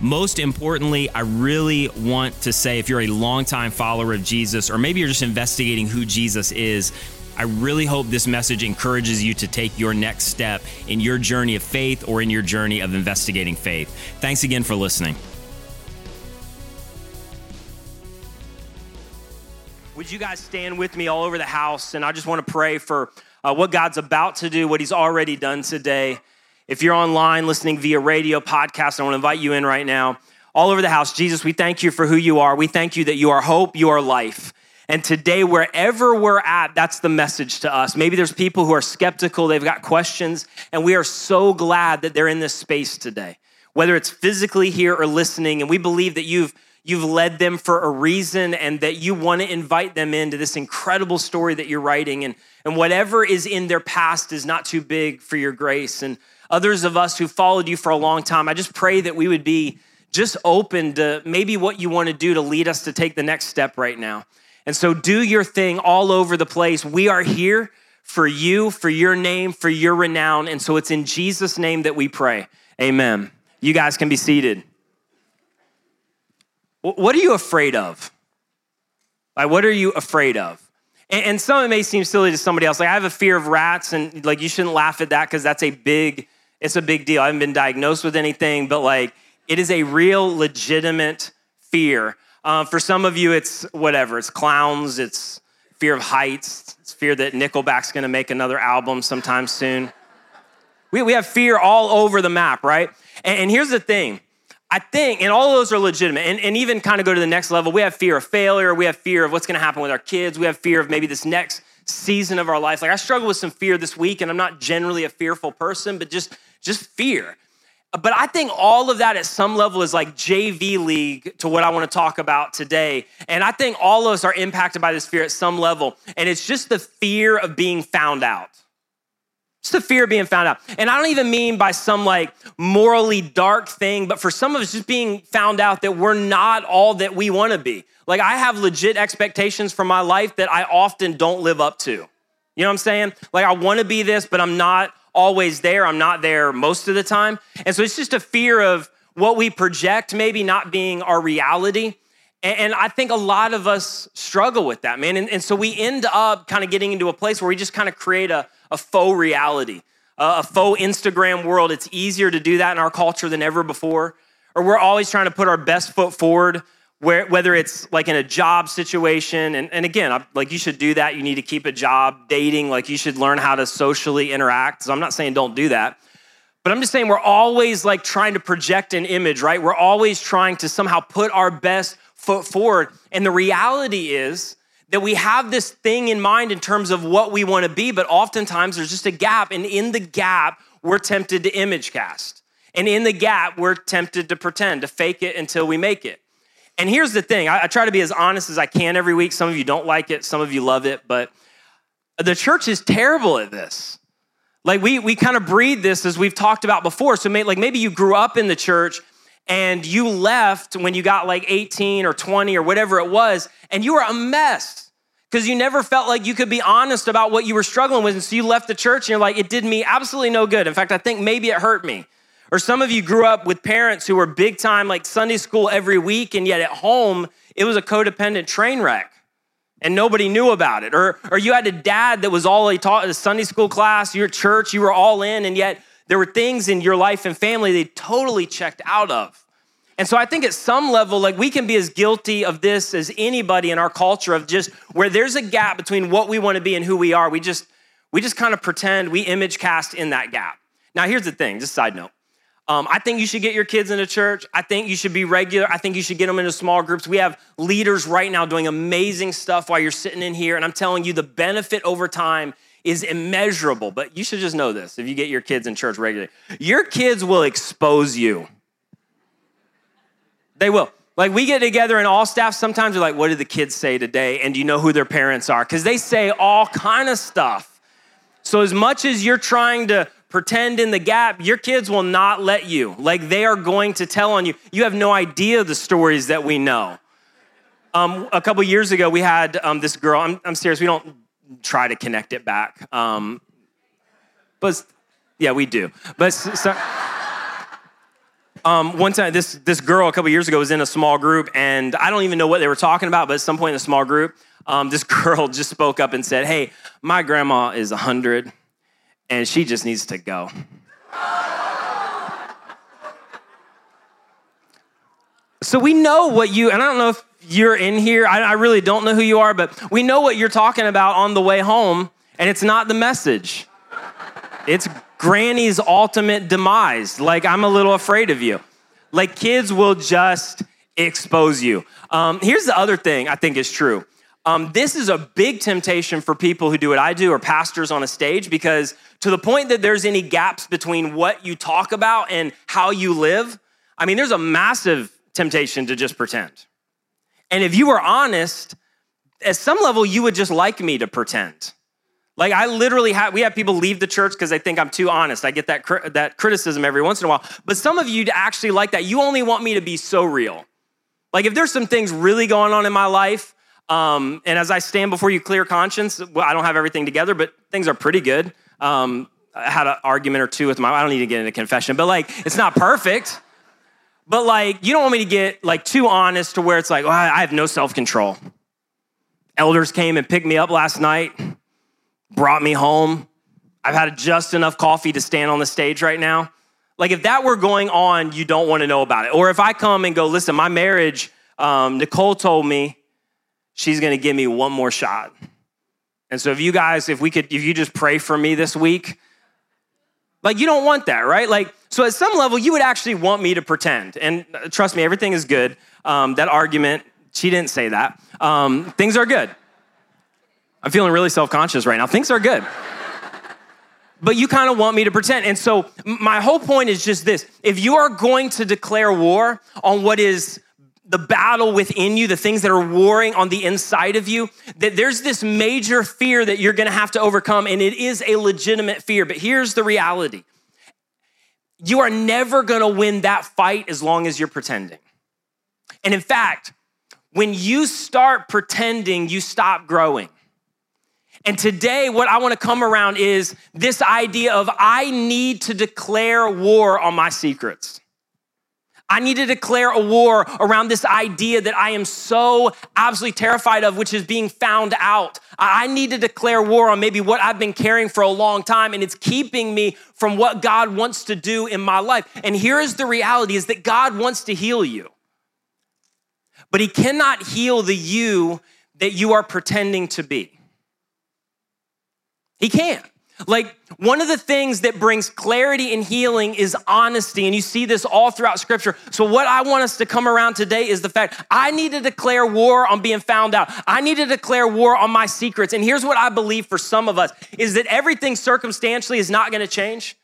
Most importantly, I really want to say if you're a longtime follower of Jesus, or maybe you're just investigating who Jesus is, I really hope this message encourages you to take your next step in your journey of faith or in your journey of investigating faith. Thanks again for listening. Would you guys stand with me all over the house? And I just want to pray for uh, what God's about to do, what He's already done today. If you're online listening via radio, podcast, I want to invite you in right now. All over the house, Jesus, we thank you for who you are. We thank you that you are hope, you are life. And today, wherever we're at, that's the message to us. Maybe there's people who are skeptical, they've got questions, and we are so glad that they're in this space today, whether it's physically here or listening. And we believe that you've you've led them for a reason and that you want to invite them into this incredible story that you're writing. And, and whatever is in their past is not too big for your grace. And others of us who followed you for a long time, I just pray that we would be just open to maybe what you want to do to lead us to take the next step right now. And so do your thing all over the place. We are here for you, for your name, for your renown. And so it's in Jesus' name that we pray. Amen. You guys can be seated. What are you afraid of? Like, what are you afraid of? And, some of it may seem silly to somebody else. Like, I have a fear of rats, and like, you shouldn't laugh at that because that's a big it's a big deal. I haven't been diagnosed with anything, but like it is a real legitimate fear. Um, for some of you, it's whatever. It's clowns. It's fear of heights. It's fear that Nickelback's going to make another album sometime soon. We, we have fear all over the map, right? And, and here's the thing. I think, and all those are legitimate, and, and even kind of go to the next level. We have fear of failure. We have fear of what's going to happen with our kids. We have fear of maybe this next season of our life. Like I struggle with some fear this week, and I'm not generally a fearful person, but just just fear. But I think all of that at some level is like JV league to what I want to talk about today. And I think all of us are impacted by this fear at some level. And it's just the fear of being found out. It's the fear of being found out. And I don't even mean by some like morally dark thing, but for some of us, just being found out that we're not all that we want to be. Like I have legit expectations for my life that I often don't live up to. You know what I'm saying? Like I want to be this, but I'm not always there. I'm not there most of the time. And so it's just a fear of what we project maybe not being our reality. And I think a lot of us struggle with that, man. And, so we end up kind of getting into a place where we just kind of create a, a faux reality, a faux Instagram world. It's easier to do that in our culture than ever before. Or we're always trying to put our best foot forward where, whether it's like in a job situation, and, and again, like you should do that. You need to keep a job, dating, like you should learn how to socially interact. So I'm not saying don't do that. But I'm just saying we're always like trying to project an image, right? We're always trying to somehow put our best foot forward. And the reality is that we have this thing in mind in terms of what we want to be, but oftentimes there's just a gap. And in the gap, we're tempted to image cast. And in the gap, we're tempted to pretend, to fake it until we make it. And here's the thing I, I, try to be as honest as I can every week. Some of you don't like it, some of you love it, but the church is terrible at this. Like we, we kind of breed this as we've talked about before. So may, like maybe you grew up in the church and you left when you got like 18 or 20 or whatever it was, and you were a mess because you never felt like you could be honest about what you were struggling with. And so you left the church and you're like, it did me absolutely no good. In fact, I think maybe it hurt me. Or some of you grew up with parents who were big time, like Sunday school every week, and yet at home, it was a codependent train wreck and nobody knew about it. Or, or you had a dad that was all he taught in a Sunday school class, your church, you were all in, and yet there were things in your life and family they totally checked out of. And so I think at some level, like we can be as guilty of this as anybody in our culture of just where there's a gap between what we want to be and who we are. We just we just kind of pretend we image cast in that gap. Now here's the thing, just side note. Um, I think you should get your kids into church. I think you should be regular. I think you should get them into small groups. We have leaders right now doing amazing stuff while you're sitting in here. And I'm telling you, the benefit over time is immeasurable. But you should just know this if you get your kids in church regularly, your kids will expose you. They will. Like we get together and all staff sometimes are like, what did the kids say today? And do you know who their parents are? Because they say all kind of stuff. So as much as you're trying to pretend in the gap, your kids will not let you. Like they are going to tell on you. You have no idea the stories that we know. Um, a couple years ago, we had um, this girl. I'm, I'm, serious. We don't try to connect it back, um, but yeah, we do. But so, um, one time, this, this girl a couple years ago was in a small group, and I don't even know what they were talking about, but at some point in the small group, um, this girl just spoke up and said, Hey, my grandma is 100, and she just needs to go. so we know what you, and I don't know if you're in here, I, I really don't know who you are, but we know what you're talking about on the way home, and it's not the message. It's granny's ultimate demise. Like, I'm a little afraid of you. Like, kids will just expose you. Um, here's the other thing I think is true. Um, this is a big temptation for people who do what I do or pastors on a stage because to the point that there's any gaps between what you talk about and how you live, I mean, there's a massive temptation to just pretend. And if you were honest, at some level, you would just like me to pretend. Like I literally have, we have people leave the church because they think I'm too honest. I get that that criticism every once in a while. But some of you actually like that. You only want me to be so real. Like if there's some things really going on in my life, um, and as I stand before you, clear conscience, well, I don't have everything together, but things are pretty good. Um, I had an argument or two with my. I don't need to get into confession, but like it's not perfect. But like you don't want me to get like too honest to where it's like, I have no self control. Elders came and picked me up last night brought me home. I've had just enough coffee to stand on the stage right now. Like, if that were going on, you don't want to know about it. Or if I come and go, listen, my marriage, um, Nicole told me she's going to give me one more shot. And so, if you guys, if we could, if you just pray for me this week, like, you don't want that, right? Like, so at some level, you would actually want me to pretend. And uh, trust me, everything is good. Um, that argument, she didn't say that. Um, things are good. I'm feeling really self conscious right now. Things are good. but you kind of want me to pretend. And so, my whole point is just this if you are going to declare war on what is the battle within you, the things that are warring on the inside of you, that there's this major fear that you're gonna have to overcome, and it is a legitimate fear. But here's the reality you are never gonna win that fight as long as you're pretending. And in fact, when you start pretending, you stop growing. And today, what I want to come around is this idea of I need to declare war on my secrets. I need to declare a war around this idea that I am so absolutely terrified of, which is being found out. I need to declare war on maybe what I've been carrying for a long time, and it's keeping me from what God wants to do in my life. And here is the reality is that God wants to heal you. But he cannot heal the you that you are pretending to be. He can. Like, one of the things that brings clarity and healing is honesty, and you see this all throughout scripture. So, what I want us to come around today is the fact I need to declare war on being found out. I need to declare war on my secrets. And here's what I believe for some of us is that everything circumstantially is not gonna change.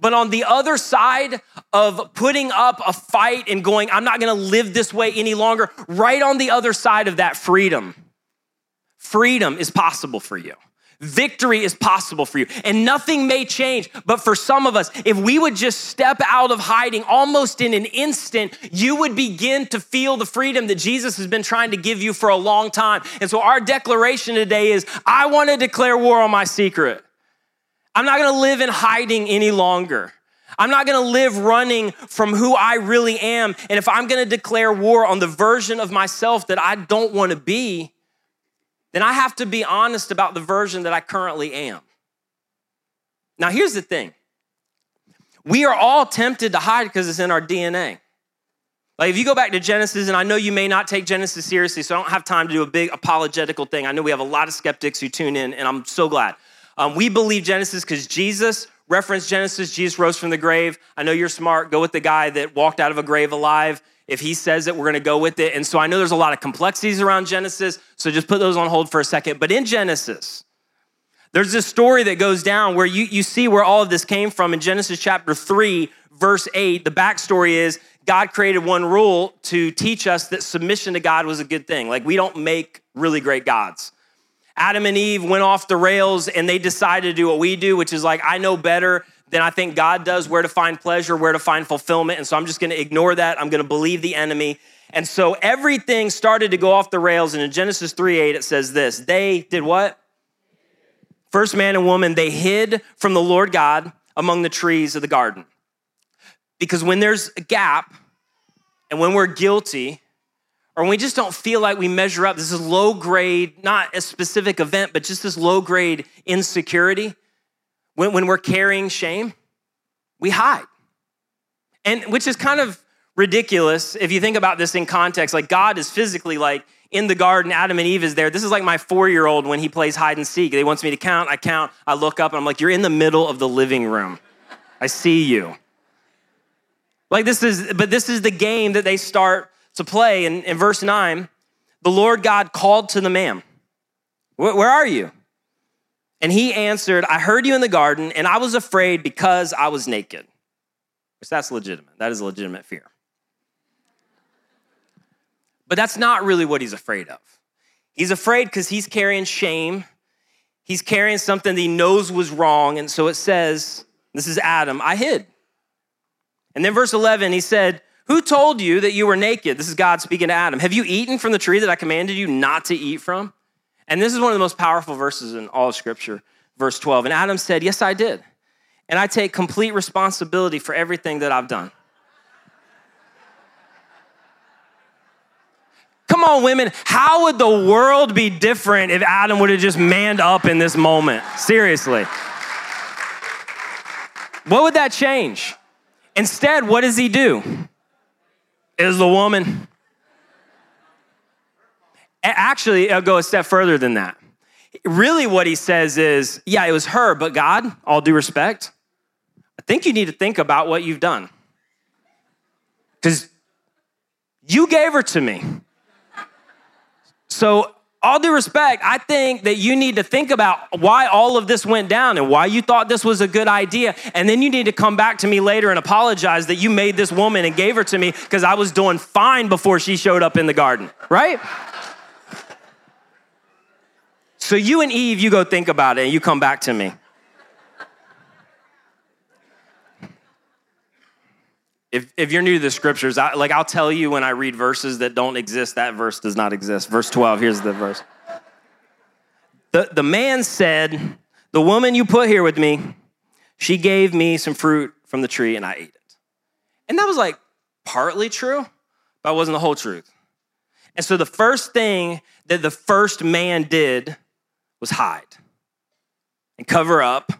But on the other side of putting up a fight and going, I'm not gonna live this way any longer, right on the other side of that, freedom. Freedom is possible for you. Victory is possible for you, and nothing may change. But for some of us, if we would just step out of hiding almost in an instant, you would begin to feel the freedom that Jesus has been trying to give you for a long time. And so, our declaration today is I want to declare war on my secret. I'm not gonna live in hiding any longer. I'm not gonna live running from who I really am. And if I'm gonna declare war on the version of myself that I don't wanna be, then I have to be honest about the version that I currently am. Now, here's the thing we are all tempted to hide because it's in our DNA. Like, if you go back to Genesis, and I know you may not take Genesis seriously, so I don't have time to do a big apologetical thing. I know we have a lot of skeptics who tune in, and I'm so glad. Um, we believe Genesis because Jesus referenced Genesis. Jesus rose from the grave. I know you're smart. Go with the guy that walked out of a grave alive. If he says it, we're going to go with it. And so I know there's a lot of complexities around Genesis, so just put those on hold for a second. But in Genesis, There's this story that goes down where you, you see where all of this came from in Genesis chapter 3, verse 8. The backstory is God created one rule to teach us that submission to God was a good thing. Like, we don't make really great gods. Adam and Eve went off the rails and they decided to do what we do, which is like, I know better than I think God does where to find pleasure, where to find fulfillment. And so I'm just gonna ignore that. I'm gonna believe the enemy. And so everything started to go off the rails. And in Genesis 3 8, it says this They did what? First man and woman, they hid from the Lord God among the trees of the garden. Because when there's a gap and when we're guilty, or when we just don't feel like we measure up, this is low grade, not a specific event, but just this low grade insecurity, when, when we're carrying shame, we hide. And which is kind of ridiculous if you think about this in context. Like God is physically like in the garden, Adam and Eve is there. This is like my four year old when he plays hide and seek. He wants me to count, I count, I look up, and I'm like, You're in the middle of the living room. I see you. Like this is, but this is the game that they start to play. And in verse 9, the Lord God called to the man, Where are you? And he answered, I heard you in the garden, and I was afraid because I was naked. Which that's legitimate. That is a legitimate fear. But that's not really what he's afraid of. He's afraid because he's carrying shame. He's carrying something that he knows was wrong. And so it says, This is Adam, I hid. And then verse 11, he said, Who told you that you were naked? This is God speaking to Adam. Have you eaten from the tree that I commanded you not to eat from? And this is one of the most powerful verses in all of Scripture, verse 12. And Adam said, Yes, I did. And I take complete responsibility for everything that I've done. Come on, women. How would the world be different if Adam would have just manned up in this moment? Seriously. What would that change? Instead, what does he do? Is the woman. Actually, I'll go a step further than that. Really, what he says is, yeah, it was her, but God, all due respect, I think you need to think about what you've done. Because you gave her to me. So, all due respect, I think that you need to think about why all of this went down and why you thought this was a good idea. And then you need to come back to me later and apologize that you made this woman and gave her to me because I was doing fine before she showed up in the garden, right? So, you and Eve, you go think about it and you come back to me. If, if you're new to the scriptures, I, like I'll tell you when I read verses that don't exist, that verse does not exist. Verse 12, here's the verse. The, the man said, The woman you put here with me, she gave me some fruit from the tree and I ate it. And that was like partly true, but it wasn't the whole truth. And so the first thing that the first man did was hide and cover up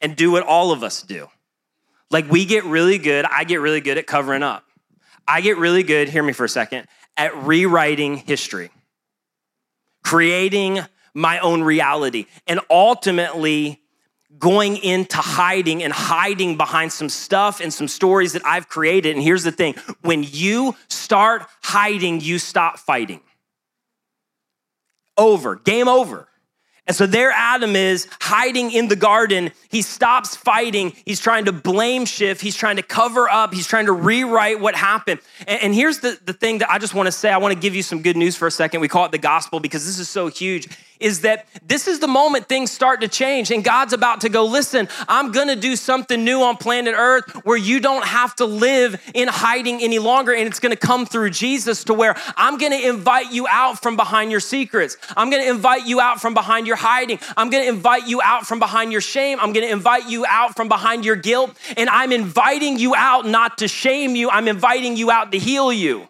and do what all of us do like we get really good, I get really good at covering up. I get really good, hear me for a second, at rewriting history, creating my own reality, and ultimately going into hiding and hiding behind some stuff and some stories that I've created. And here's the thing when you start hiding, you stop fighting. Over, game over. And so there Adam is hiding in the garden. He stops fighting. He's trying to blame shift. He's trying to cover up. He's trying to rewrite what happened. And, and here's the, the thing that I just want to say. I want to give you some good news for a second. We call it the gospel because this is so huge is that this is the moment things start to change and God's about to go, listen, I'm gonna do something new on planet Earth where you don't have to live in hiding any longer and it's gonna come through Jesus to where I'm gonna invite you out from behind your secrets. I'm gonna invite you out from behind your hiding. I'm gonna invite you out from behind your shame. I'm gonna invite you out from behind your guilt. And I'm inviting you out not to shame you, I'm inviting you out to heal you.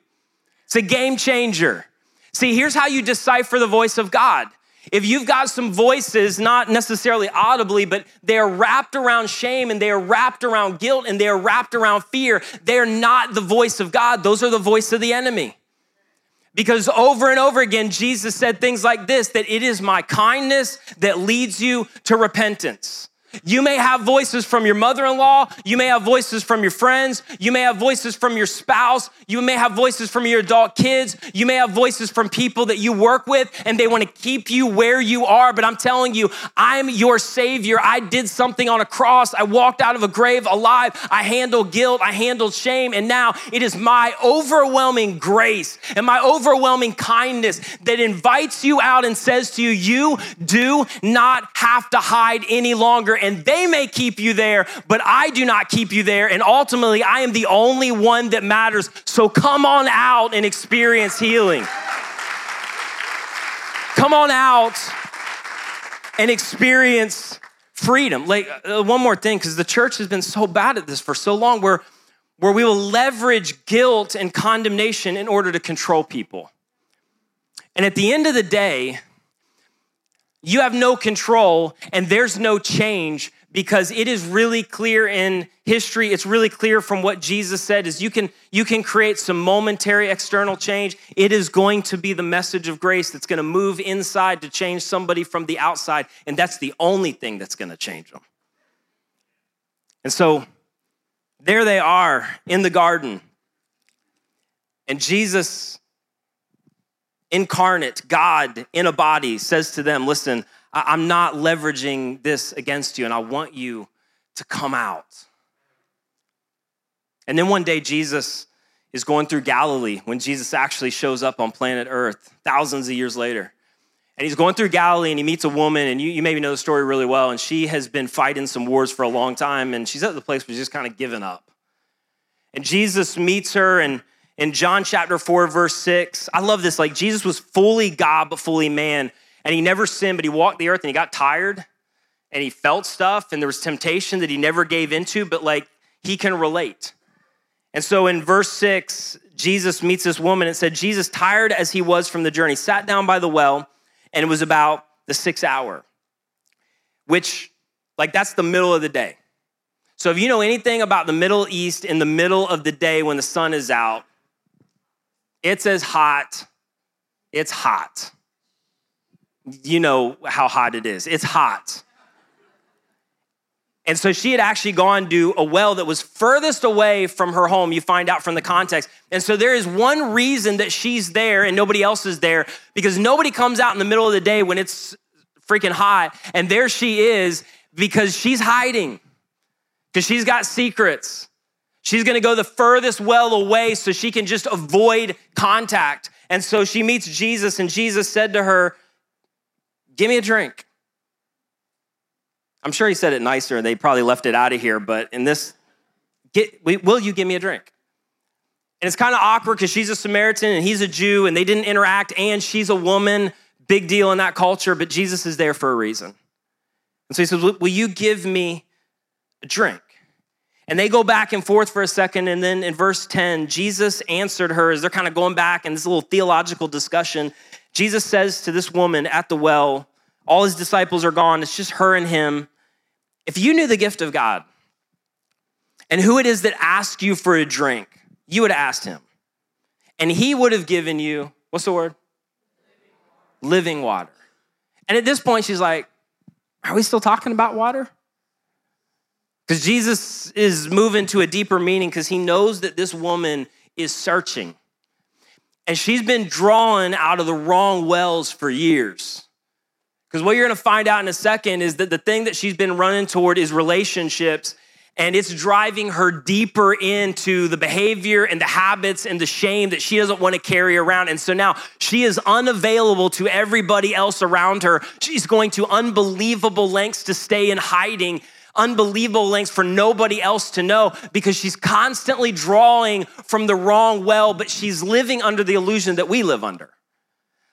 It's a game changer. See, here's how you decipher the voice of God. If you've got some voices, not necessarily audibly, but they're wrapped around shame and they're wrapped around guilt and they're wrapped around fear, they're not the voice of God. Those are the voice of the enemy. Because over and over again, Jesus said things like this that it is my kindness that leads you to repentance. You may have voices from your mother in law. You may have voices from your friends. You may have voices from your spouse. You may have voices from your adult kids. You may have voices from people that you work with and they want to keep you where you are. But I'm telling you, I'm your savior. I did something on a cross. I walked out of a grave alive. I handled guilt. I handled shame. And now it is my overwhelming grace and my overwhelming kindness that invites you out and says to you, You do not have to hide any longer. And they may keep you there, but I do not keep you there. And ultimately, I am the only one that matters. So come on out and experience healing. Come on out and experience freedom. Like uh, one more thing, because the church has been so bad at this for so long, where where we will leverage guilt and condemnation in order to control people. And at the end of the day, you have no control and there's no change because it is really clear in history. It's really clear from what jesus said is you can you can create some momentary external change. It is going to be the message of grace that's going to move inside to change somebody from the outside. And that's the only thing that's going to change them. And so there they are in the garden. And jesus incarnate god in a body says to them listen I'm not leveraging this against you, and I want you to come out. And then one day, Jesus is going through Galilee when Jesus actually shows up on planet Earth thousands of years later. And he's going through Galilee and he meets a woman, and you, you maybe know the story really well. And she has been fighting some wars for a long time, and she's at the place where she's just kind of given up. And Jesus meets her, and in John chapter 4, verse 6, I love this. Like, Jesus was fully God, but fully man and he never sinned, but he walked the earth and he got tired and he felt stuff and there was temptation that he never gave into, but like he can relate. And so in verse six, Jesus meets this woman and said, Jesus, tired as he was from the journey, sat down by the well, and it was about the sixth hour, which, like, that's the middle of the day. So if you know anything about the Middle East in the middle of the day when the sun is out, it's as hot, it's hot you know how hot it is. It's hot. And so she had actually gone to a well that was furthest away from her home, you find out from the context. And so there is one reason that she's there and nobody else is there because nobody comes out in the middle of the day when it's freaking hot. And there she is because she's hiding, because she's got secrets. She's gonna go the furthest well away so she can just avoid contact. And so she meets Jesus, and Jesus said to her, Give me a drink. I'm sure he said it nicer. And they probably left it out of here, but in this, get, will you give me a drink? And it's kind of awkward because she's a Samaritan and he's a Jew and they didn't interact, and she's a woman. Big deal in that culture, but Jesus is there for a reason. And so he says, Will you give me a drink? And they go back and forth for a second. And then in verse 10, Jesus answered her as they're kind of going back in this little theological discussion. Jesus says to this woman at the well, all his disciples are gone, it's just her and him. If you knew the gift of God and who it is that asked you for a drink, you would have asked him. And he would have given you, what's the word? Living water. And at this point, she's like, Are we still talking about water? Because Jesus is moving to a deeper meaning because he knows that this woman is searching. And she's been drawn out of the wrong wells for years. Because what you're gonna find out in a second is that the thing that she's been running toward is relationships, and it's driving her deeper into the behavior and the habits and the shame that she doesn't wanna carry around. And so now she is unavailable to everybody else around her. She's going to unbelievable lengths to stay in hiding unbelievable lengths for nobody else to know because she's constantly drawing from the wrong well, but she's living under the illusion that we live under.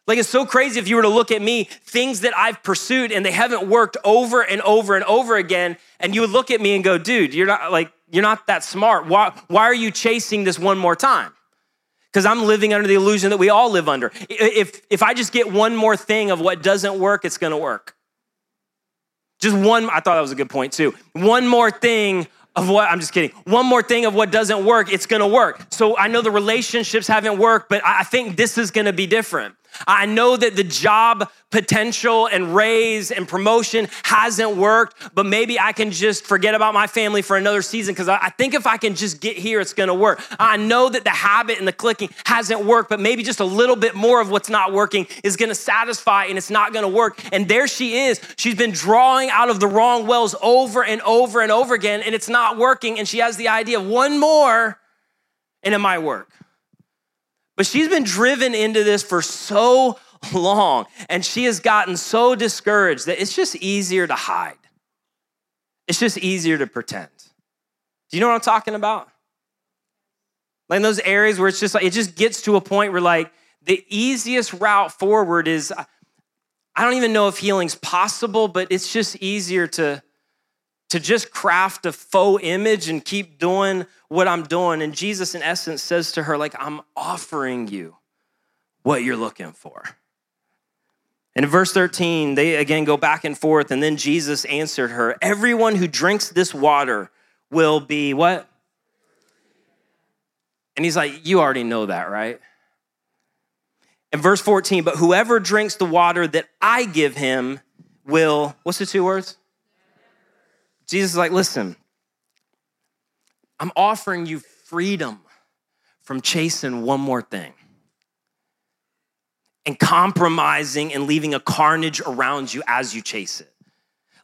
Like it's so crazy if you were to look at me, things that I've pursued and they haven't worked over and over and over again, and you would look at me and go, dude, you're not like, you're not that smart. Why, why are you chasing this one more time? Because I'm living under the illusion that we all live under. If, if I just get one more thing of what doesn't work, it's gonna work. Just one, I thought that was a good point too. One more thing of what, I'm just kidding. One more thing of what doesn't work, it's gonna work. So I know the relationships haven't worked, but I think this is gonna be different. I know that the job potential and raise and promotion hasn't worked, but maybe I can just forget about my family for another season because I think if I can just get here, it's gonna work. I know that the habit and the clicking hasn't worked, but maybe just a little bit more of what's not working is gonna satisfy and it's not gonna work. And there she is. She's been drawing out of the wrong wells over and over and over again, and it's not working. And she has the idea of one more and it might work. But she's been driven into this for so long, and she has gotten so discouraged that it's just easier to hide. It's just easier to pretend. Do you know what I'm talking about? Like in those areas where it's just like, it just gets to a point where, like, the easiest route forward is I don't even know if healing's possible, but it's just easier to to just craft a faux image and keep doing what I'm doing. And Jesus, in essence, says to her, like, I'm offering you what you're looking for. And in verse 13, they again go back and forth, and then Jesus answered her, Everyone who drinks this water will be what? And he's like, You already know that, right? In verse 14, but whoever drinks the water that I give him will, what's the two words? Jesus is like, listen, I'm offering you freedom from chasing one more thing and compromising and leaving a carnage around you as you chase it.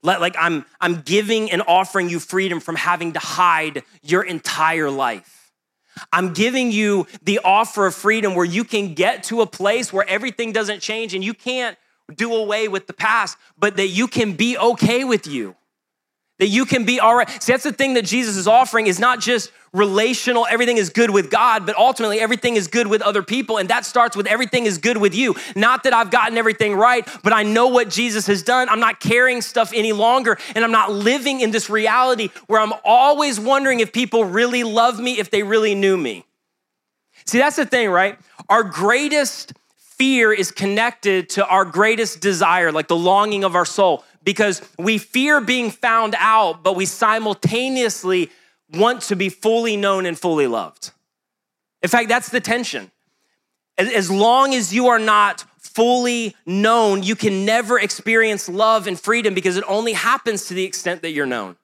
Like I'm, I'm giving and offering you freedom from having to hide your entire life. I'm giving you the offer of freedom where you can get to a place where everything doesn't change and you can't do away with the past, but that you can be okay with you that you can be all right. See, that's the thing that Jesus is offering is not just relational, everything is good with God, but ultimately everything is good with other people. And that starts with everything is good with you. Not that I've gotten everything right, but I know what Jesus has done. I'm not carrying stuff any longer, and I'm not living in this reality where I'm always wondering if people really love me, if they really knew me. See, that's the thing, right? Our greatest fear is connected to our greatest desire, like the longing of our soul because we fear being found out, but we simultaneously want to be fully known and fully loved. In fact, that's the tension. As long as you are not fully known, you can never experience love and freedom because it only happens to the extent that you're known.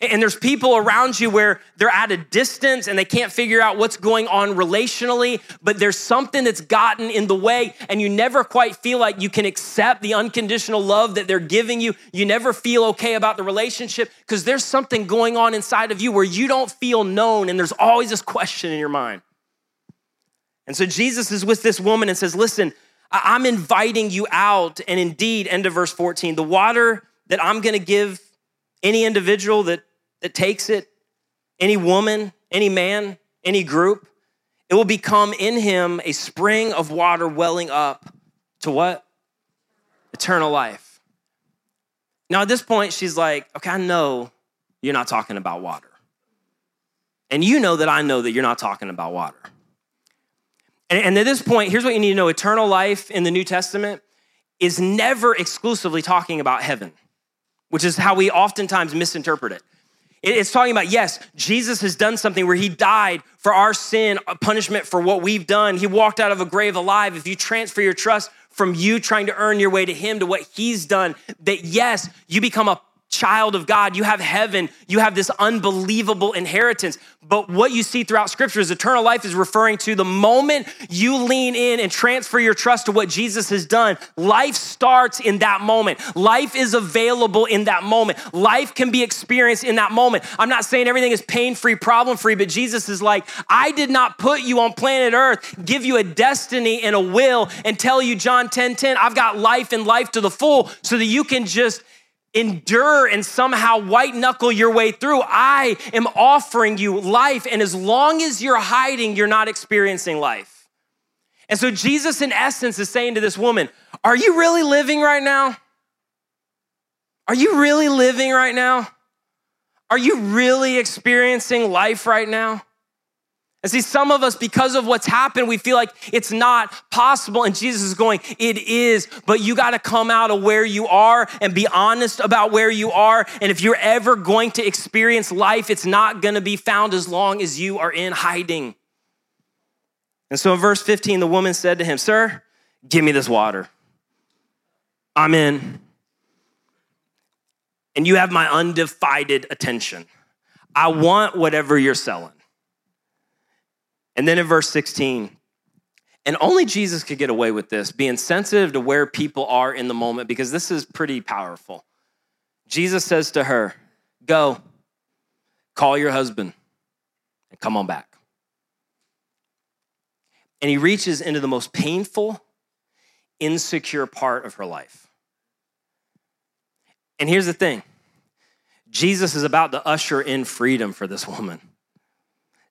And there's people around you where they're at a distance and they can't figure out what's going on relationally, but there's something that's gotten in the way, and you never quite feel like you can accept the unconditional love that they're giving you. You never feel okay about the relationship because there's something going on inside of you where you don't feel known, and there's always this question in your mind. And so Jesus is with this woman and says, Listen, I'm inviting you out. And indeed, end of verse 14, the water that I'm gonna give any individual that that takes it, any woman, any man, any group, it will become in him a spring of water welling up to what? Eternal life. Now, at this point, she's like, okay, I know you're not talking about water. And you know that I know that you're not talking about water. And, and at this point, here's what you need to know eternal life in the New Testament is never exclusively talking about heaven, which is how we oftentimes misinterpret it. It's talking about, yes, Jesus has done something where he died for our sin, a punishment for what we've done. He walked out of a grave alive. If you transfer your trust from you trying to earn your way to him to what he's done, that yes, you become a child of God, you have heaven, you have this unbelievable inheritance. But what you see throughout scripture is eternal life is referring to the moment you lean in and transfer your trust to what Jesus has done. Life starts in that moment. Life is available in that moment. Life can be experienced in that moment. I'm not saying everything is pain free, problem free, but Jesus is like, I did not put you on planet earth, give you a destiny and a will, and tell you, John 10 10, I've got life and life to the full so that you can just endure and somehow white knuckle your way through. I am offering you life. And as long as you're hiding, you're not experiencing life. And so Jesus, in essence, is saying to this woman, Are you really living right now? Are you really living right now? Are you really experiencing life right now? And see, some of us, because of what's happened, we feel like it's not possible. And Jesus is going, It is, but you got to come out of where you are and be honest about where you are. And if you're ever going to experience life, it's not going to be found as long as you are in hiding. And so in verse 15, the woman said to him, Sir, Give me this water. I'm in. And you have my undivided attention. I want whatever you're selling. And then in verse 16, and only Jesus could get away with this, being sensitive to where people are in the moment, because this is pretty powerful. Jesus says to her, Go, call your husband, and come on back. And he reaches into the most painful, insecure part of her life. And here's the thing Jesus is about to usher in freedom for this woman.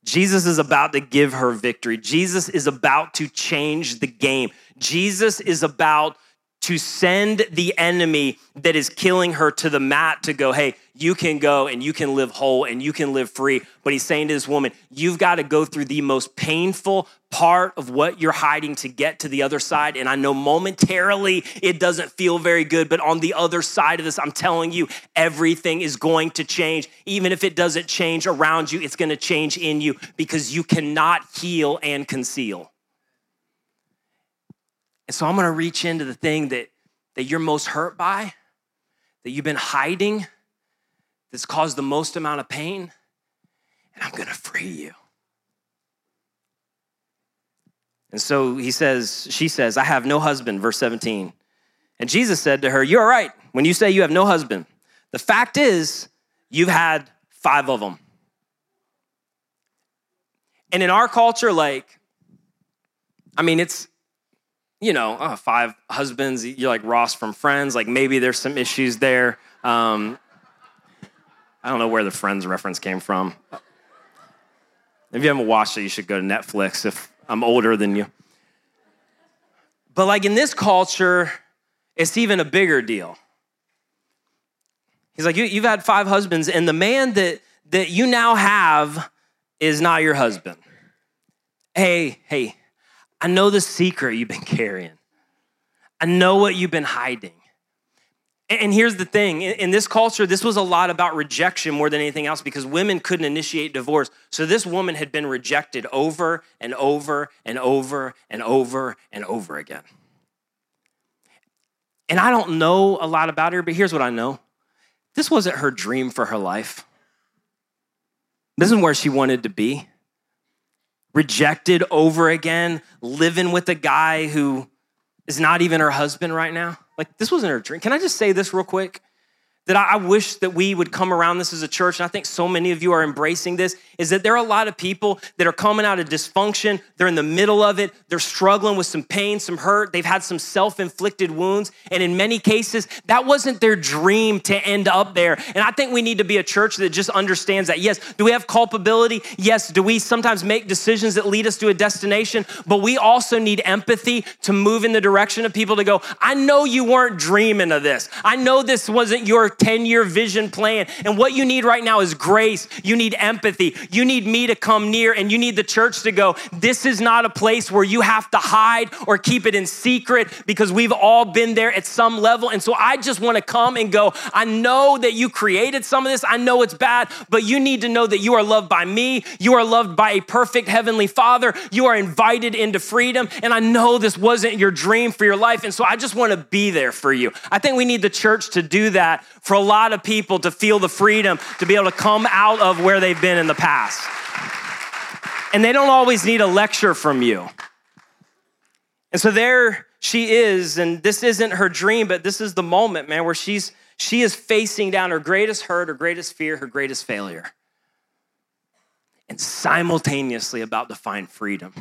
Jesus is about to give her victory. Jesus is about to change the game. Jesus is about to send the enemy that is killing her to the mat to go, hey, you can go and you can live whole and you can live free. But he's saying to this woman, you've got to go through the most painful part of what you're hiding to get to the other side. And I know momentarily it doesn't feel very good, but on the other side of this, I'm telling you, everything is going to change. Even if it doesn't change around you, it's going to change in you because you cannot heal and conceal. And so I'm going to reach into the thing that, that you're most hurt by, that you've been hiding, that's caused the most amount of pain, and I'm going to free you. And so he says, she says, I have no husband, verse 17. And Jesus said to her, You're right when you say you have no husband. The fact is, you've had five of them. And in our culture, like, I mean, it's you know, oh, five husbands, you're like Ross from Friends, like maybe there's some issues there. Um, I don't know where the Friends reference came from. If you haven't watched it, you should go to Netflix if I'm older than you. But like in this culture, it's even a bigger deal. He's like, you, have had five husbands, and the man that, that you now have is not your husband. Hey, hey, I know the secret you've been carrying. I know what you've been hiding. And here's the thing in this culture, this was a lot about rejection more than anything else because women couldn't initiate divorce. So this woman had been rejected over and over and over and over and over again. And I don't know a lot about her, but here's what I know this wasn't her dream for her life. This isn't where she wanted to be rejected over again, living with a guy who is not even her husband right now. Like, this wasn't her dream. Can I just say this real quick? That I wish that we would come around this as a church, and I think so many of you are embracing this, is that there are a lot of people that are coming out of dysfunction. They're in the middle of it. They're struggling with some pain, some hurt. They've had some self inflicted wounds. And in many cases, that wasn't their dream to end up there. And I think we need to be a church that just understands that. Yes, do we have culpability? Yes. Do we sometimes make decisions that lead us to a destination? But we also need empathy to move in the direction of people to go, I know you weren't dreaming of this. I know this wasn't your 10 year vision plan. And what you need right now is grace. You need empathy. You need me to come near, and you need the church to go, This is not a place where you have to hide or keep it in secret because we've all been there at some level. And so I just want to come and go, I know that you created some of this. I know it's bad, but you need to know that you are loved by me. You are loved by a perfect heavenly father. You are invited into freedom. And I know this wasn't your dream for your life. And so I just want to be there for you. I think we need the church to do that for a lot of people to feel the freedom to be able to come out of where they've been in the past. And they don't always need a lecture from you. And so there she is, and this isn't her dream, but this is the moment, man, where she's she is facing down her greatest hurt, her greatest fear, her greatest failure. And simultaneously about to find freedom.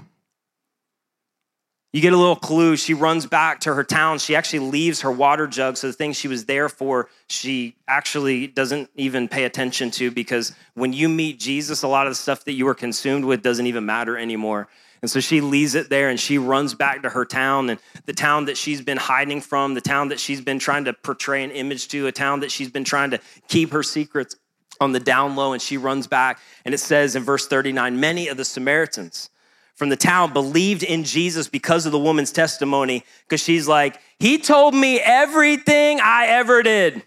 You get a little clue. She runs back to her town. She actually leaves her water jug. So the thing she was there for, she actually doesn't even pay attention to because when you meet Jesus, a lot of the stuff that you were consumed with doesn't even matter anymore. And so she leaves it there and she runs back to her town and the town that she's been hiding from, the town that she's been trying to portray an image to, a town that she's been trying to keep her secrets on the down low. And she runs back. And it says in verse 39 many of the Samaritans, from the town believed in Jesus because of the woman's testimony, because she's like, He told me everything I ever did.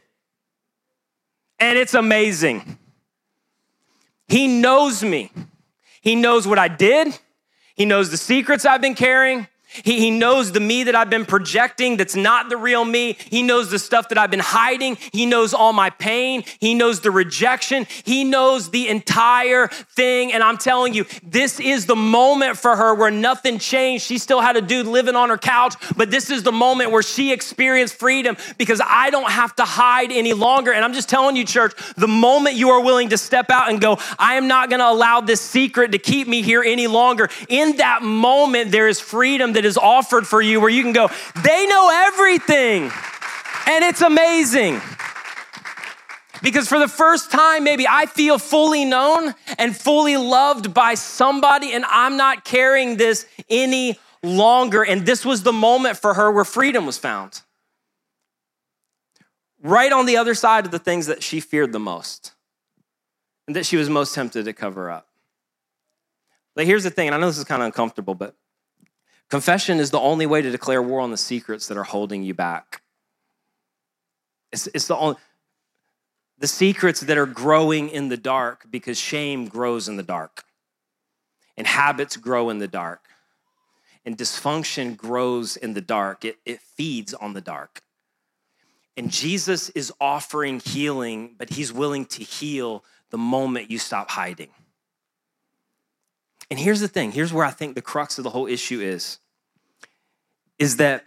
And it's amazing. He knows me. He knows what I did. He knows the secrets I've been carrying. He, he knows the me that I've been projecting that's not the real me. He knows the stuff that I've been hiding. He knows all my pain. He knows the rejection. He knows the entire thing. And I'm telling you, this is the moment for her where nothing changed. She still had a dude living on her couch, but this is the moment where she experienced freedom because I don't have to hide any longer. And I'm just telling you, church, the moment you are willing to step out and go, I am not going to allow this secret to keep me here any longer, in that moment, there is freedom that is offered for you where you can go, they know everything. And it's amazing. Because for the first time, maybe I feel fully known and fully loved by somebody, and I'm not carrying this any longer. And this was the moment for her where freedom was found. Right on the other side of the things that she feared the most and that she was most tempted to cover up. But here's the thing, and I know this is kind of uncomfortable, but Confession is the only way to declare war on the secrets that are holding you back. It's, it's the only, the secrets that are growing in the dark because shame grows in the dark, and habits grow in the dark, and dysfunction grows in the dark. It, it feeds on the dark. And Jesus is offering healing, but he's willing to heal the moment you stop hiding. And here's the thing here's where I think the crux of the whole issue is is that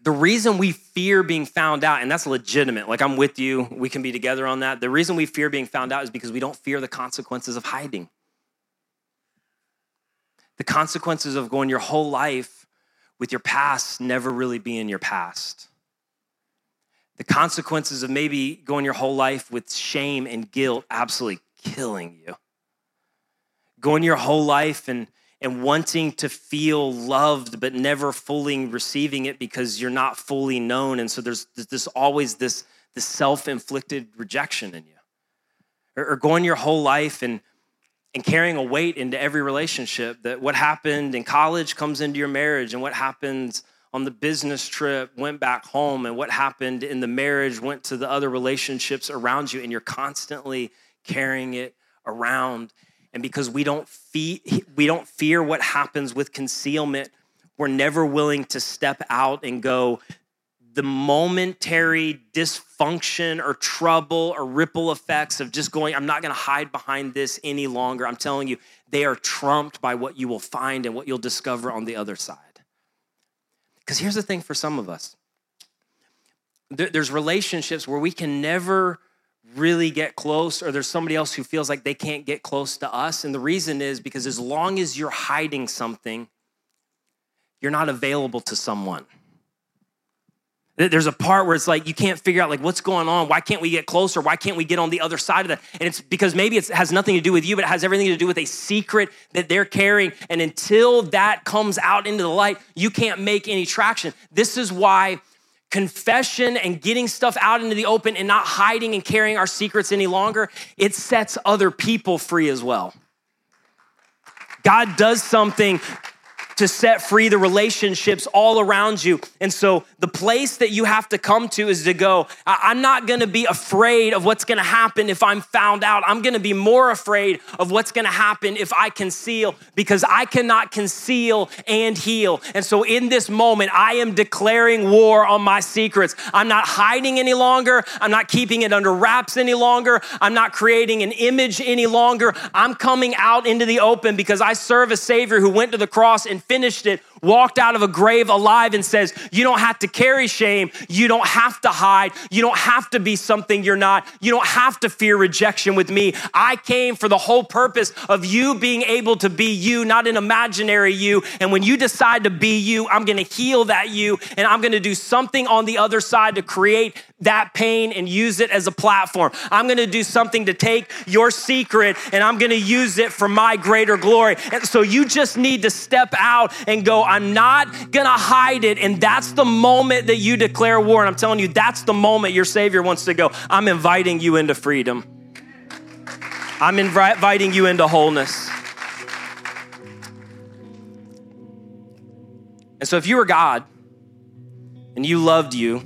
the reason we fear being found out, and that's legitimate, like I'm with you, we can be together on that. The reason we fear being found out is because we don't fear the consequences of hiding. The consequences of going your whole life with your past never really being your past. The consequences of maybe going your whole life with shame and guilt absolutely killing you going your whole life and and wanting to feel loved but never fully receiving it because you're not fully known. And so there's this always this this self-inflicted rejection in you. Or, or going your whole life and and carrying a weight into every relationship that what happened in college comes into your marriage and what happens on the business trip went back home and what happened in the marriage went to the other relationships around you and you're constantly carrying it around and because we don't, fe- we don't fear what happens with concealment, we're never willing to step out and go, the momentary dysfunction or trouble or ripple effects of just going, I'm not gonna hide behind this any longer. I'm telling you, they are trumped by what you will find and what you'll discover on the other side. Because here's the thing for some of us there's relationships where we can never really get close or there's somebody else who feels like they can't get close to us. And the reason is because as long as you're hiding something, you're not available to someone. There's a part where it's like you can't figure out like what's going on. Why can't we get closer? Why can't we get on the other side of that? And it's because maybe it has nothing to do with you, but it has everything to do with a secret that they're carrying. And until that comes out into the light, you can't make any traction. This is why confession and getting stuff out into the open and not hiding and carrying our secrets any longer, it sets other people free as well. God does something to set free the relationships all around you. And so the place that you have to come to is to go, I'm not gonna be afraid of what's gonna happen if I'm found out. I'm gonna be more afraid of what's gonna happen if I conceal because I cannot conceal and heal. And so in this moment, I am declaring war on my secrets. I'm not hiding any longer. I'm not keeping it under wraps any longer. I'm not creating an image any longer. I'm coming out into the open because I serve a Savior who went to the cross and finished it, walked out of a grave alive and says, You don't have to carry shame. You don't have to hide. You don't have to be something you're not. You don't have to fear rejection with me. I came for the whole purpose of you being able to be you, not an imaginary you. And when you decide to be you, I'm gonna heal that you and I'm gonna do something on the other side to create that pain and use it as a platform. I'm gonna do something to take your secret and I'm gonna use it for my greater glory. And so you just need to step out and go, I'm not gonna hide it. And that's the moment that you declare war. And I'm telling you, that's the moment your Savior wants to go. I'm inviting you into freedom, I'm inviting you into wholeness. And so if you were God and you loved you,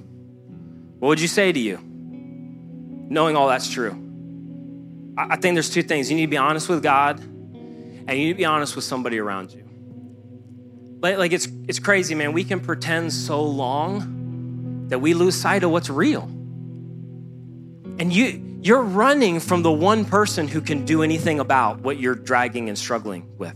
what would you say to you? Knowing all that's true. I think there's two things. You need to be honest with God, and you need to be honest with somebody around you. Like, it's it's crazy, man. We can pretend so long that we lose sight of what's real. And you you're running from the one person who can do anything about what you're dragging and struggling with.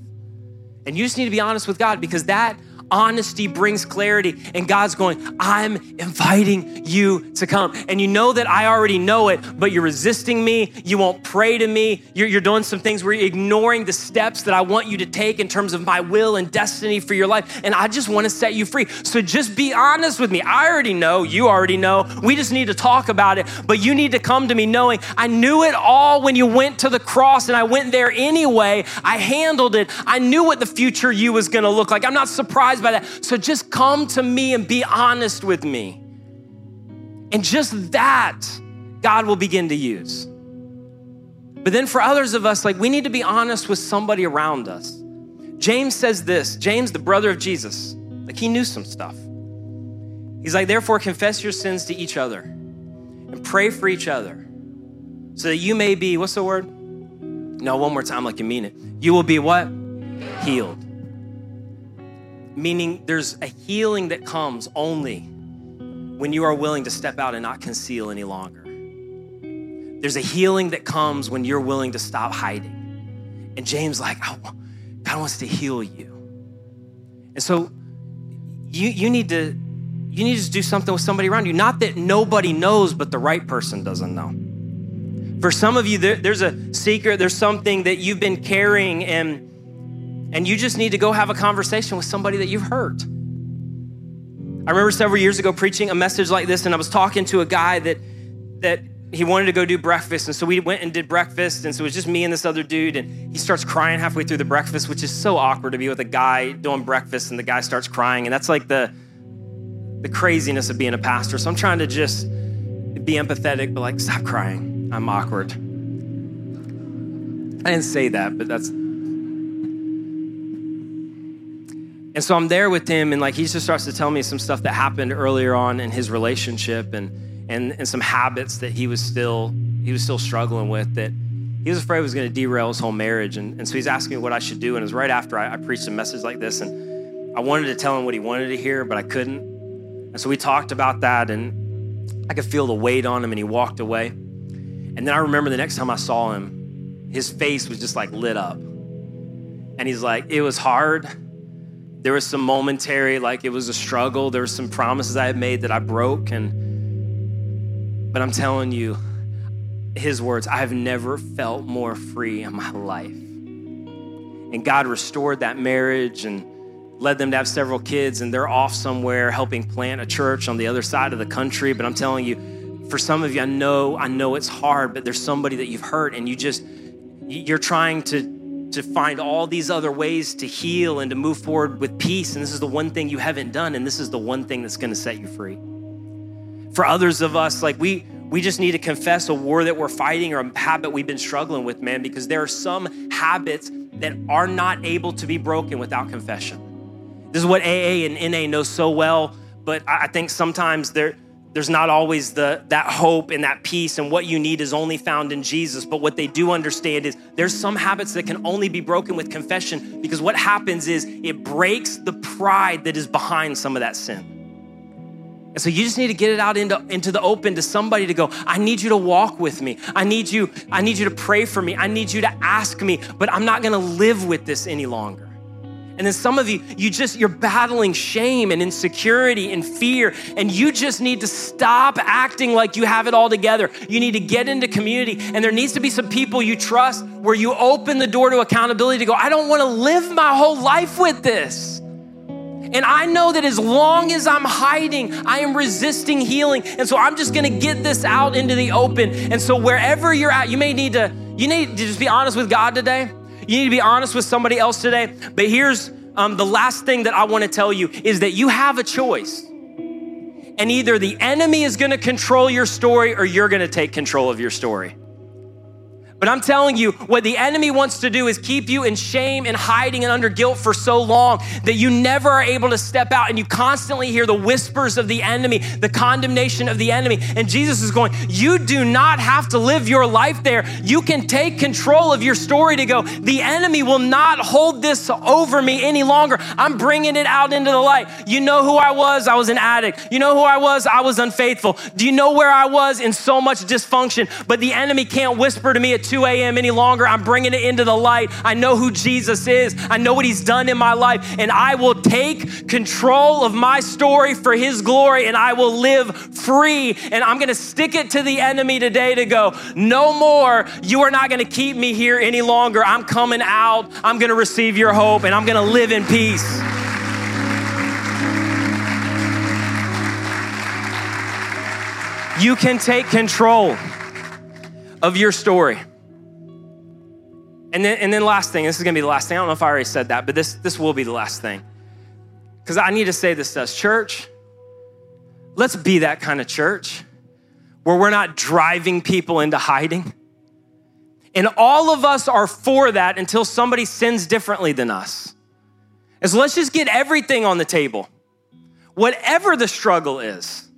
And you just need to be honest with God because that honesty brings clarity. And God's going, I'm inviting you to come. And you know that I already know it, but you're resisting me. You won't pray to me. You're, you're doing some things where you're ignoring the steps that I want you to take in terms of my will and destiny for your life. And I just want to set you free. So just be honest with me. I already know. You already know. We just need to talk about it. But you need to come to me knowing I knew it all when you went to the cross and I went there anyway. I handled it. I knew what the future you was going to look like. I'm not surprised by that. So just come to me and be honest with me. And just that, God will begin to use. But then for others of us, like we need to be honest with somebody around us. James says this James, the brother of Jesus, like he knew some stuff. He's like, therefore, confess your sins to each other and pray for each other so that you may be, what's the word? No, one more time, like you mean it. You will be what? Healed meaning there's a healing that comes only when you are willing to step out and not conceal any longer. There's a healing that comes when you're willing to stop hiding. And James, like, oh, God wants to heal you. And so you, you need to you need to do something with somebody around you. Not that nobody knows, but the right person doesn't know. For some of you, there, there's a secret, there's something that you've been carrying and and you just need to go have a conversation with somebody that you've hurt. I remember several years ago preaching a message like this, and I was talking to a guy that that he wanted to go do breakfast, and so we went and did breakfast, and so it was just me and this other dude, and he starts crying halfway through the breakfast, which is so awkward to be with a guy doing breakfast, and the guy starts crying, and that's like the the craziness of being a pastor. So I'm trying to just be empathetic, but like stop crying. I'm awkward. I didn't say that, but that's And so I'm there with him, and like he just starts to tell me some stuff that happened earlier on in his relationship, and and and some habits that he was still he was still struggling with that he was afraid was going to derail his whole marriage. And, and so he's asking me what I should do. And it was right after I, I preached a message like this, and I wanted to tell him what he wanted to hear, but I couldn't. And so we talked about that, and I could feel the weight on him, and he walked away. And then I remember the next time I saw him, his face was just like lit up. And he's like, it was hard there was some momentary, like it was a struggle. There were some promises I had made that I broke. And, but I'm telling you, his words, I've never felt more free in my life. And God restored that marriage and led them to have several kids, and they're off somewhere helping plant a church on the other side of the country. But I'm telling you, for some of you, I know, I know it's hard, but there's somebody that you've hurt, and you just, you're trying to to find all these other ways to heal and to move forward with peace. And this is the one thing you haven't done, and this is the one thing that's gonna set you free. For others of us, like we, we just need to confess a war that we're fighting or a habit we've been struggling with, man, because there are some habits that are not able to be broken without confession. This is what AA and NA know so well, but I think sometimes there, there's not always the that hope and that peace and what you need is only found in Jesus. But what they do understand is there's some habits that can only be broken with confession because what happens is it breaks the pride that is behind some of that sin. And so you just need to get it out into, into the open to somebody to go i need you to walk with me. I need you i need you to pray for me. I need you to ask me but i'm not to live with this any longer and then some of you, you just, you're battling shame and insecurity and fear, and you just need to stop acting like you have it all together. You need to get into community, and there needs to be some people you trust where you open the door to accountability to go, I don't wanna live my whole life with this. And I know that as long as I'm hiding, I am resisting healing. And so I'm just gonna get this out into the open. And so wherever you're at, you may need to, you need to just be honest with God today. You need to be honest with somebody else today. But here's um, the last thing that I want to tell you is that you have a choice. And either the enemy is going to control your story or you're going to take control of your story. But I'm telling you, what the enemy wants to do is keep you in shame and hiding and under guilt for so long that you never are able to step out and you constantly hear the whispers of the enemy, the condemnation of the enemy. And Jesus is going, You do not have to live your life there. You can take control of your story to go, The enemy will not hold this over me any longer. I'm bringing it out into the light. You know who I was? I was an addict. You know who I was? I was unfaithful. Do you know where I was in so much dysfunction? But the enemy can't whisper to me at 2 a.m. any longer. I'm bringing it into the light. I know who Jesus is, I know what he's done in my life, and I will take control of my story for his glory and I will live free. And I'm gonna stick it to the enemy today to go, no more. You are not gonna keep me here any longer. I'm coming out. I'm gonna receive your hope and I'm gonna live in peace. You can take control of your story. And then, and then last thing, this is gonna be the last thing. I don't know if I already said that, but this, this will be the last thing. Because I need to say this to us. Church, let's be that kind of church where we're not driving people into hiding. And all of us are for that until somebody sins differently than us. And so let's just get everything on the table. Whatever the struggle is,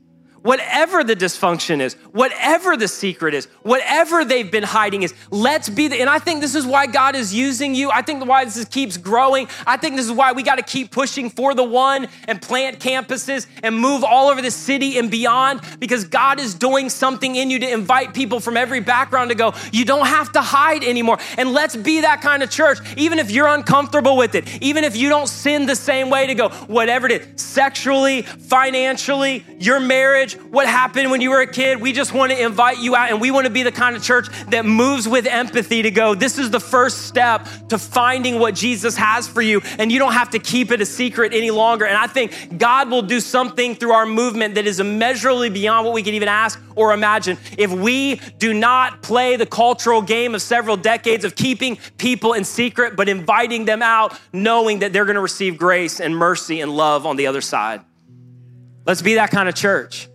whatever the dysfunction is, whatever the secret is, whatever they've been hiding is, let's be the, and I think this is why God is using you. I think why this keeps growing. I think this is why we got to keep pushing for the one and plant campuses and move all over the city and beyond because God is doing something in you to invite people from every background to go, you don't have to hide anymore. And let's be that kind of church, even if you're uncomfortable with it, even if you don't sin the same way to go, whatever it is, sexually, financially, your marriage, what happened when you were a kid. We just want to invite you out and we want to be the kind of church that moves with empathy to go, this is the first step to finding what Jesus has for you. And you don't have to keep it a secret any longer. And I think God will do something through our movement that is immeasurably beyond what we can even ask or imagine. If we do not play the cultural game of several decades of keeping people in secret, but inviting them out, knowing that they're going to receive grace and mercy and love on the other side. Let's be that kind of church.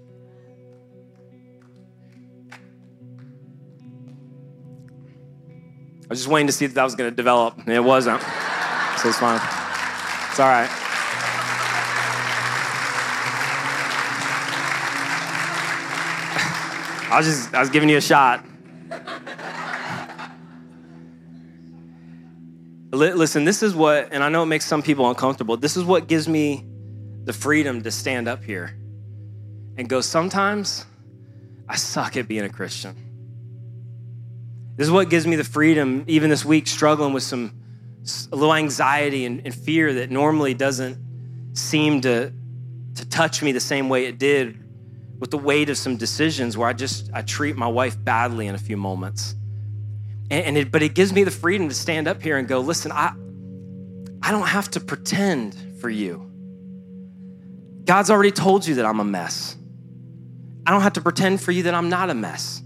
I was just waiting to see if that was going to develop, and it wasn't. So it's fine. It's all right. I was just, I was giving you a shot. Listen, this is what, and I know it makes some people uncomfortable, this is what gives me the freedom to stand up here and go, sometimes I suck at being a Christian. This is what gives me the freedom, even this week, struggling with some a little anxiety and, and fear that normally doesn't seem to, to touch me the same way it did with the weight of some decisions where I just I treat my wife badly in a few moments. And, and it, but it gives me the freedom to stand up here and go, listen, I I don't have to pretend for you. God's already told you that I'm a mess. I don't have to pretend for you that I'm not a mess.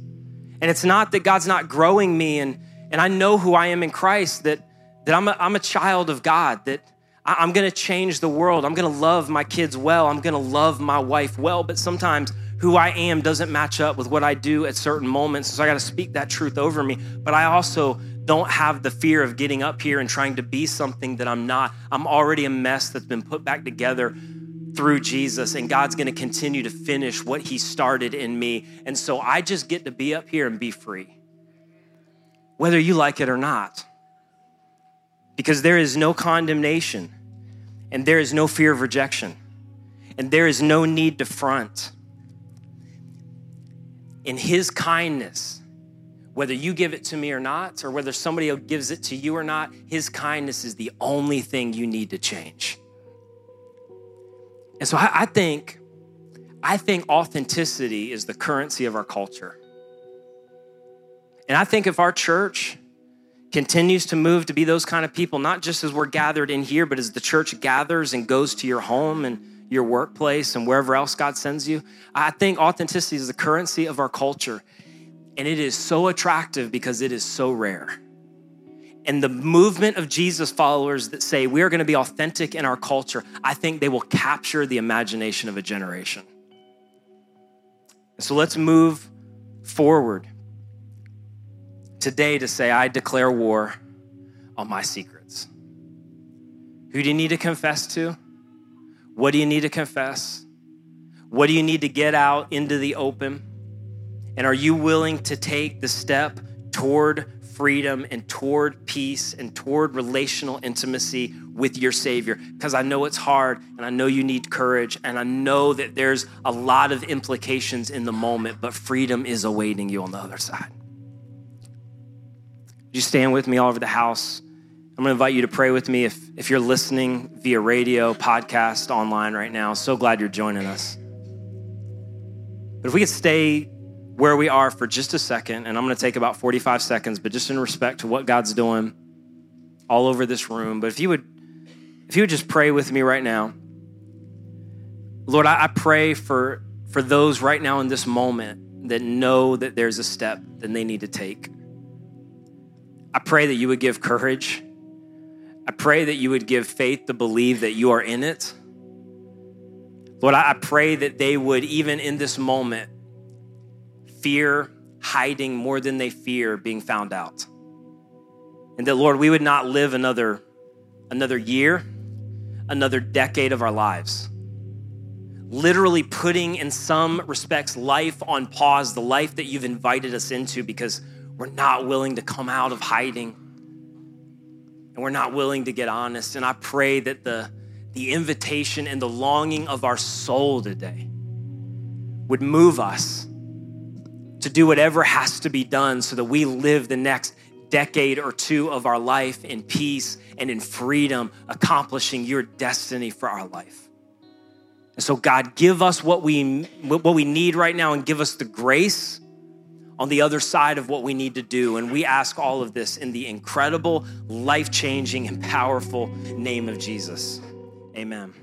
And it's not that God's not growing me and, and I know who I am in Christ, that, that I'm, a, I'm a child of God, that I, I'm gonna change the world. I'm gonna love my kids well. I'm gonna love my wife well. But sometimes who I am doesn't match up with what I do at certain moments. So I gotta speak that truth over me. But I also don't have the fear of getting up here and trying to be something that I'm not. I'm already a mess that's been put back together through Jesus, and God's gonna continue to finish what He started in me. And so I just get to be up here and be free, whether you like it or not. Because there is no condemnation, and there is no fear of rejection, and there is no need to front. In His kindness, whether you give it to me or not, or whether somebody else gives it to you or not, His kindness is the only thing you need to change. And so I, I think, I think authenticity is the currency of our culture. And I think if our church continues to move to be those kind of people, not just as we're gathered in here, but as the church gathers and goes to your home and your workplace and wherever else God sends you, I think authenticity is the currency of our culture. And it is so attractive because it is so rare and the movement of Jesus followers that say we are going to be authentic in our culture, I think they will capture the imagination of a generation. So let's move forward today to say, I declare war on my secrets. Who do you need to confess to? What do you need to confess? What do you need to get out into the open? And are you willing to take the step toward freedom and toward peace and toward relational intimacy with your Savior? Because I know it's hard and I know you need courage and I know that there's a lot of implications in the moment, but freedom is awaiting you on the other side. You stand with me all over the house? I'm going to invite you to pray with me if, if you're listening via radio, podcast, online right now. So glad you're joining us. But if we could stay where we are for just a second, and I'm going to take about 45 seconds, but just in respect to what God's doing all over this room. But if you would, if you would just pray with me right now, Lord, I, I pray for for those right now in this moment that know that there's a step that they need to take. I pray that you would give courage. I pray that you would give faith to believe that you are in it. Lord, I pray that they would, even in this moment, fear hiding more than they fear being found out. And that, Lord, we would not live another, another year, another decade of our lives. Literally putting, in some respects, life on pause, the life that you've invited us into because we're not willing to come out of hiding and we're not willing to get honest. And I pray that the, the invitation and the longing of our soul today would move us to do whatever has to be done so that we live the next decade or two of our life in peace and in freedom, accomplishing your destiny for our life. And so, God, give us what we, what we need right now and give us the grace on the other side of what we need to do. And we ask all of this in the incredible, life changing, and powerful name of Jesus. Amen.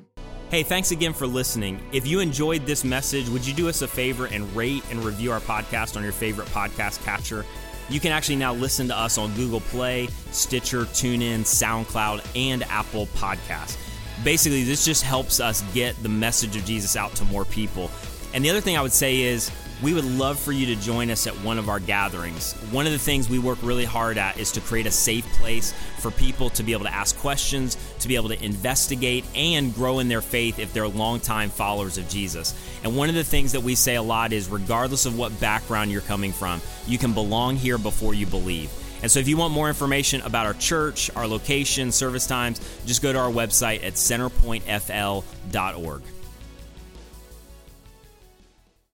Hey, thanks again for listening. If you enjoyed this message, would you do us a favor and rate and review our podcast on your favorite podcast catcher? You can actually now listen to us on Google Play, Stitcher, TuneIn, SoundCloud, and Apple Podcasts. Basically, this just helps us get the message of Jesus out to more people. And the other thing I would say is, we would love for you to join us at one of our gatherings. One of the things we work really hard at is to create a safe place for people to be able to ask questions, to be able to investigate, and grow in their faith if they're longtime followers of Jesus. And one of the things that we say a lot is regardless of what background you're coming from, you can belong here before you believe. And so, if you want more information about our church, our location, service times, just go to our website at centerpointfl.org.